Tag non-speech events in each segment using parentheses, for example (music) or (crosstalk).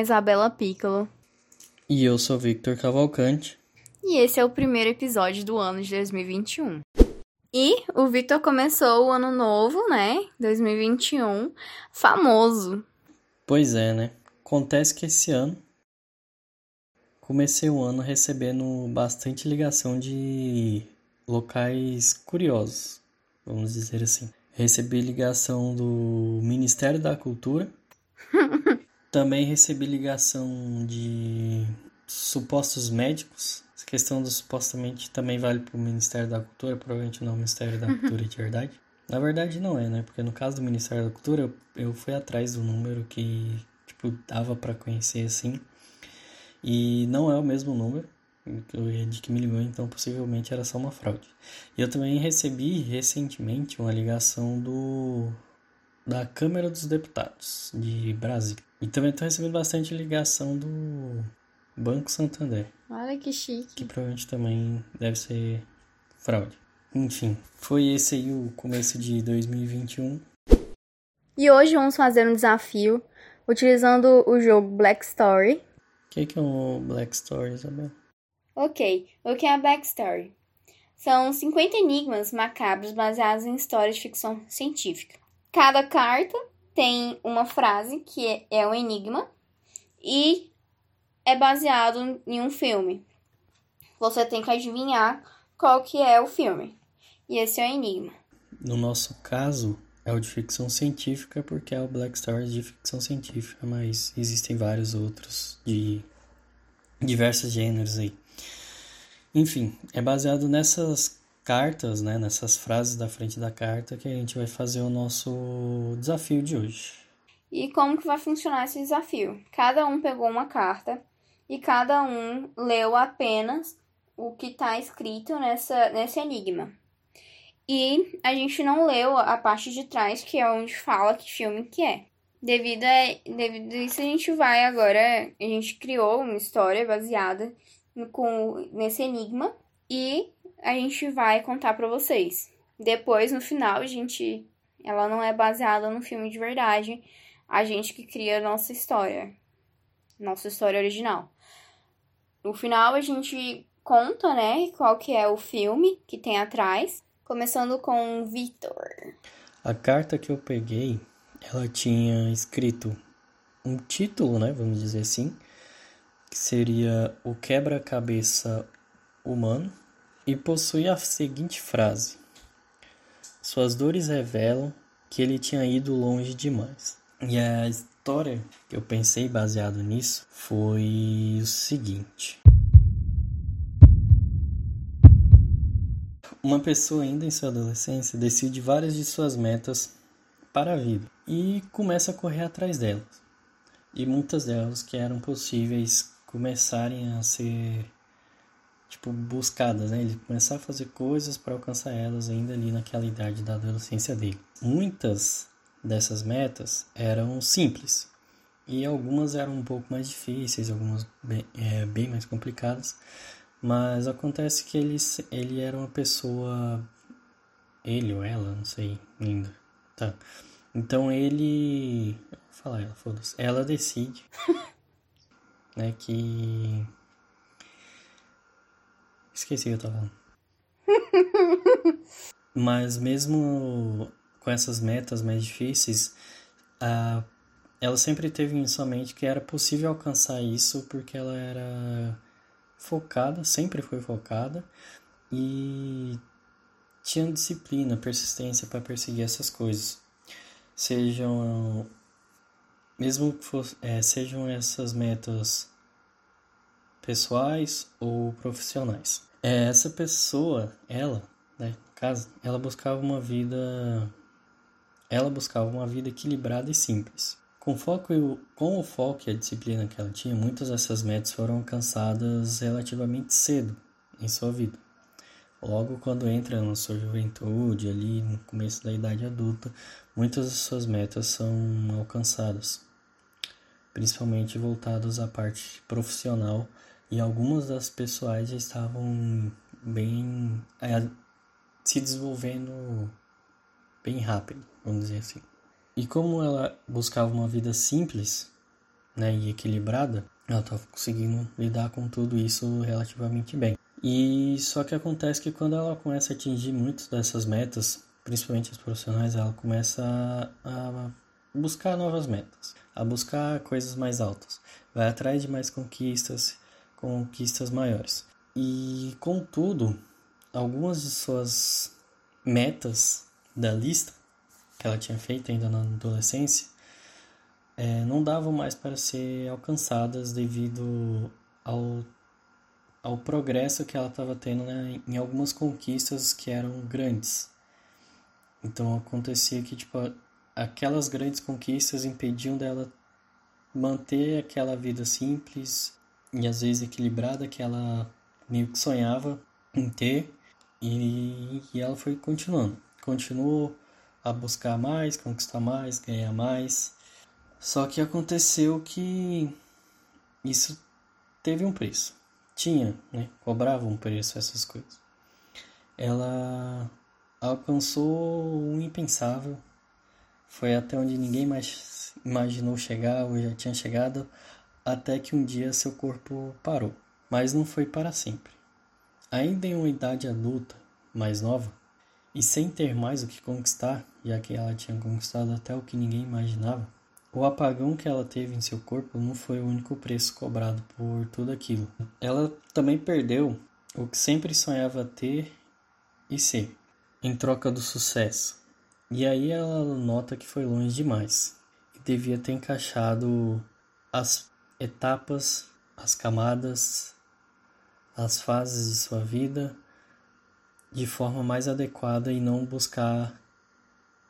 Isabela Piccolo. E eu sou Victor Cavalcante. E esse é o primeiro episódio do ano de 2021. E o Victor começou o ano novo, né? 2021, famoso. Pois é, né? Acontece que esse ano comecei o ano recebendo bastante ligação de locais curiosos, vamos dizer assim. Recebi ligação do Ministério da Cultura. (laughs) Também recebi ligação de supostos médicos. Essa questão do supostamente também vale para o Ministério da Cultura, provavelmente não o Ministério da Cultura de verdade. Na verdade não é, né? Porque no caso do Ministério da Cultura, eu fui atrás do número que, tipo, dava para conhecer assim. E não é o mesmo número de que me ligou, então possivelmente era só uma fraude. E eu também recebi recentemente uma ligação do da Câmara dos Deputados de Brasília. E também estou recebendo bastante ligação do Banco Santander. Olha que chique. Que provavelmente também deve ser fraude. Enfim, foi esse aí o começo de 2021. E hoje vamos fazer um desafio utilizando o jogo Black Story. O que, que é um Black Story, Isabel? Ok, o que é a backstory? São 50 enigmas macabros baseados em histórias de ficção científica. Cada carta tem uma frase que é um enigma e é baseado em um filme. Você tem que adivinhar qual que é o filme. E esse é o enigma. No nosso caso, é o de ficção científica porque é o Black Stories de ficção científica, mas existem vários outros de diversos gêneros aí. Enfim, é baseado nessas cartas, né, nessas frases da frente da carta que a gente vai fazer o nosso desafio de hoje. E como que vai funcionar esse desafio? Cada um pegou uma carta e cada um leu apenas o que está escrito nessa, nesse enigma. E a gente não leu a parte de trás, que é onde fala que filme que é. Devido a, devido a isso, a gente vai agora. A gente criou uma história baseada com, nesse enigma e a gente vai contar para vocês. Depois, no final, a gente. Ela não é baseada no filme de verdade. A gente que cria a nossa história. Nossa história original. No final, a gente conta, né, qual que é o filme que tem atrás. Começando com Victor. A carta que eu peguei, ela tinha escrito um título, né, vamos dizer assim, que seria o quebra-cabeça humano, e possui a seguinte frase: Suas dores revelam que ele tinha ido longe demais. E a história que eu pensei baseado nisso foi o seguinte. Uma pessoa ainda em sua adolescência decide várias de suas metas para a vida e começa a correr atrás delas. E muitas delas que eram possíveis começarem a ser tipo buscadas, né? Ele começar a fazer coisas para alcançar elas ainda ali naquela idade da adolescência dele. Muitas dessas metas eram simples e algumas eram um pouco mais difíceis, algumas bem, é, bem mais complicadas. Mas acontece que ele, ele era uma pessoa. Ele ou ela, não sei ainda. Tá. Então ele. Vou falar ela, foda-se. Ela decide (laughs) né? Que. Esqueci o que eu tava falando. (laughs) Mas mesmo com essas metas mais difíceis, a, ela sempre teve em sua mente que era possível alcançar isso porque ela era focada, sempre foi focada e tinha disciplina, persistência para perseguir essas coisas. Sejam mesmo que for, é, sejam essas metas pessoais ou profissionais. É, essa pessoa, ela, né, no caso, ela buscava uma vida ela buscava uma vida equilibrada e simples. Com, foco e o, com o foco e a disciplina que ela tinha, muitas dessas metas foram alcançadas relativamente cedo em sua vida. Logo quando entra na sua juventude, ali no começo da idade adulta, muitas de suas metas são alcançadas principalmente voltados à parte profissional e algumas das pessoais já estavam bem é, se desenvolvendo bem rápido, vamos dizer assim. E como ela buscava uma vida simples, né, e equilibrada, ela estava conseguindo lidar com tudo isso relativamente bem. E só que acontece que quando ela começa a atingir muitas dessas metas, principalmente as profissionais, ela começa a buscar novas metas, a buscar coisas mais altas, vai atrás de mais conquistas, conquistas maiores. E contudo, algumas de suas metas da lista que ela tinha feito ainda na adolescência é, não davam mais para ser alcançadas devido ao, ao progresso que ela estava tendo né, em algumas conquistas que eram grandes. Então acontecia que tipo, aquelas grandes conquistas impediam dela manter aquela vida simples e às vezes equilibrada que ela meio que sonhava em ter e, e ela foi continuando. Continuou a buscar mais, conquistar mais, ganhar mais. Só que aconteceu que isso teve um preço. Tinha, né? Cobrava um preço essas coisas. Ela alcançou um impensável. Foi até onde ninguém mais imaginou chegar ou já tinha chegado, até que um dia seu corpo parou. Mas não foi para sempre. Ainda em uma idade adulta, mais nova, e sem ter mais o que conquistar, já que ela tinha conquistado até o que ninguém imaginava, o apagão que ela teve em seu corpo não foi o único preço cobrado por tudo aquilo. Ela também perdeu o que sempre sonhava ter e ser, em troca do sucesso. E aí ela nota que foi longe demais e devia ter encaixado as etapas, as camadas as fases de sua vida de forma mais adequada e não buscar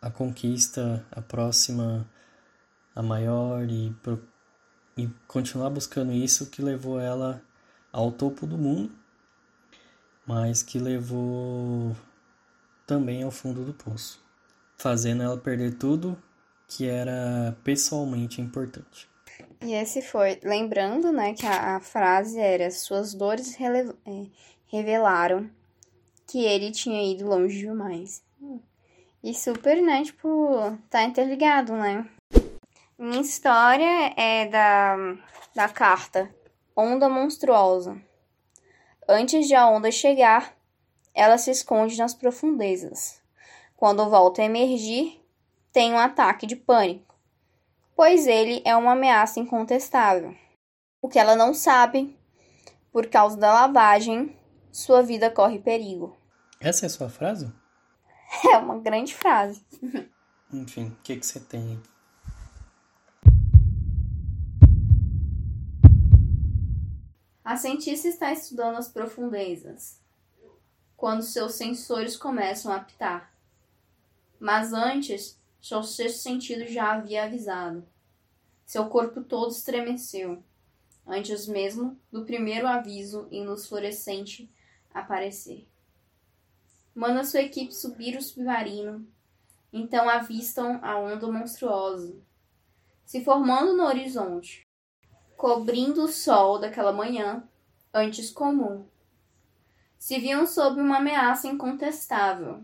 a conquista, a próxima, a maior e, e continuar buscando isso que levou ela ao topo do mundo, mas que levou também ao fundo do poço, fazendo ela perder tudo que era pessoalmente importante. E esse foi, lembrando, né, que a, a frase era: Suas dores é, revelaram que ele tinha ido longe demais. E super, né, tipo, tá interligado, né? Minha história é da, da carta Onda Monstruosa. Antes de a onda chegar, ela se esconde nas profundezas. Quando volta a emergir, tem um ataque de pânico pois ele é uma ameaça incontestável. O que ela não sabe, por causa da lavagem, sua vida corre perigo. Essa é a sua frase? (laughs) É uma grande frase. (laughs) Enfim, o que, que você tem aí? A cientista está estudando as profundezas, quando seus sensores começam a apitar. Mas antes, seu sexto sentido já havia avisado. Seu corpo todo estremeceu, antes mesmo do primeiro aviso em luz fluorescente aparecer. Manda sua equipe subir o submarino, então avistam a onda monstruosa, se formando no horizonte, cobrindo o sol daquela manhã, antes comum. Se viam sob uma ameaça incontestável,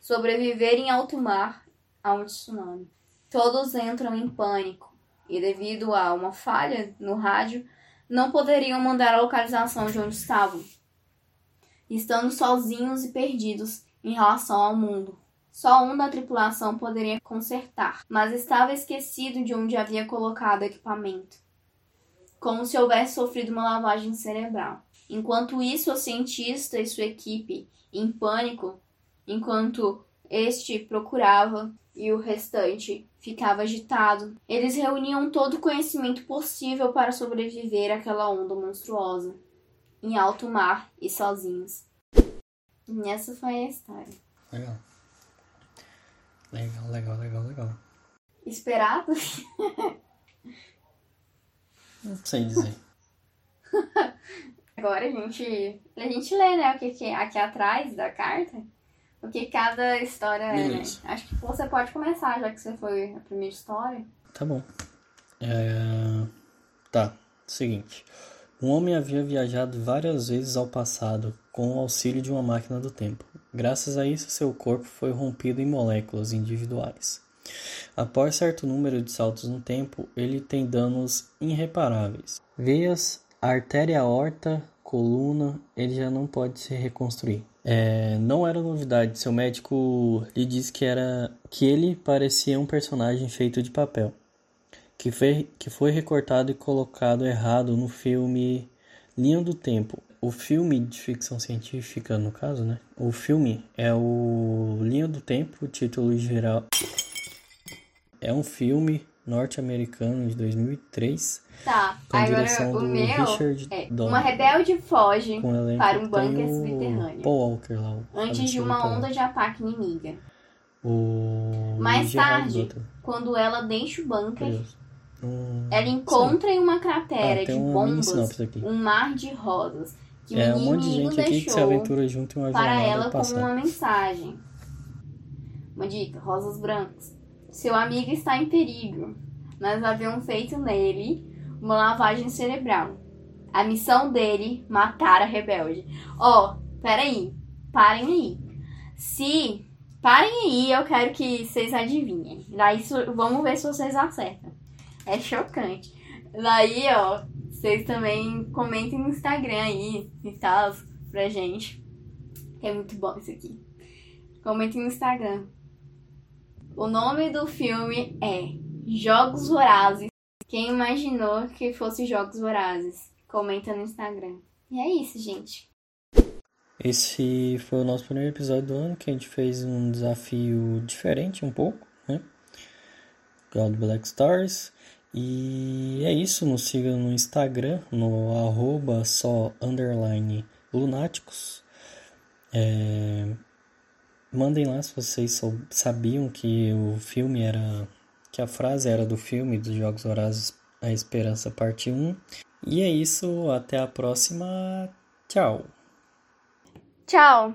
sobreviver em alto mar a um tsunami. Todos entram em pânico e, devido a uma falha no rádio, não poderiam mandar a localização de onde estavam, estando sozinhos e perdidos em relação ao mundo. Só um da tripulação poderia consertar, mas estava esquecido de onde havia colocado o equipamento, como se houvesse sofrido uma lavagem cerebral. Enquanto isso, o cientista e sua equipe, em pânico, enquanto este procurava e o restante ficava agitado. Eles reuniam todo o conhecimento possível para sobreviver àquela onda monstruosa, em alto mar e sozinhos. E essa foi a história. Legal. Legal, legal, legal, legal. Esperado? Não sei dizer. (laughs) Agora a gente, a gente lê, né, o que, que aqui atrás da carta o que cada história é, né? Acho que você pode começar, já que você foi a primeira história. Tá bom. É... Tá, seguinte. Um homem havia viajado várias vezes ao passado com o auxílio de uma máquina do tempo. Graças a isso, seu corpo foi rompido em moléculas individuais. Após certo número de saltos no tempo, ele tem danos irreparáveis. Veias, artéria aorta, coluna, ele já não pode se reconstruir. É, não era novidade, seu médico lhe disse que era que ele parecia um personagem feito de papel, que foi, que foi recortado e colocado errado no filme Linha do Tempo. O filme de ficção científica, no caso, né? O filme é o Linha do Tempo, o título geral é um filme norte-americano de 2003. Tá, com agora direção o do meu Richard é Donner. uma rebelde foge para um bunker subterrâneo Paul Walker lá. antes de uma onda de ataque inimiga. O Mais tarde, quando ela deixa o bunker. Hum, ela encontra em uma cratera Ah, de mini bombas um mar de rosas que É o um monte de gente aqui que se aventura junto em uma para ela como uma mensagem. Uma dica: rosas brancas. Seu amigo está em perigo. Nós havíamos feito nele uma lavagem cerebral. A missão dele matar a rebelde. Ó, peraí, parem aí. Se parem aí, eu quero que vocês adivinhem. Daí vamos ver se vocês acertam. É chocante. Daí, ó, vocês também comentem no Instagram aí e tal pra gente. É muito bom isso aqui. Comentem no Instagram. O nome do filme é Jogos Vorazes. Quem imaginou que fosse Jogos Vorazes? Comenta no Instagram. E é isso, gente. Esse foi o nosso primeiro episódio do ano, que a gente fez um desafio diferente um pouco, né? God Black Stars. E é isso, nos siga no Instagram, no arroba só underline lunáticos. É, Mandem lá se vocês sabiam que o filme era. que a frase era do filme dos Jogos Horazes A Esperança Parte 1. E é isso, até a próxima. Tchau! Tchau!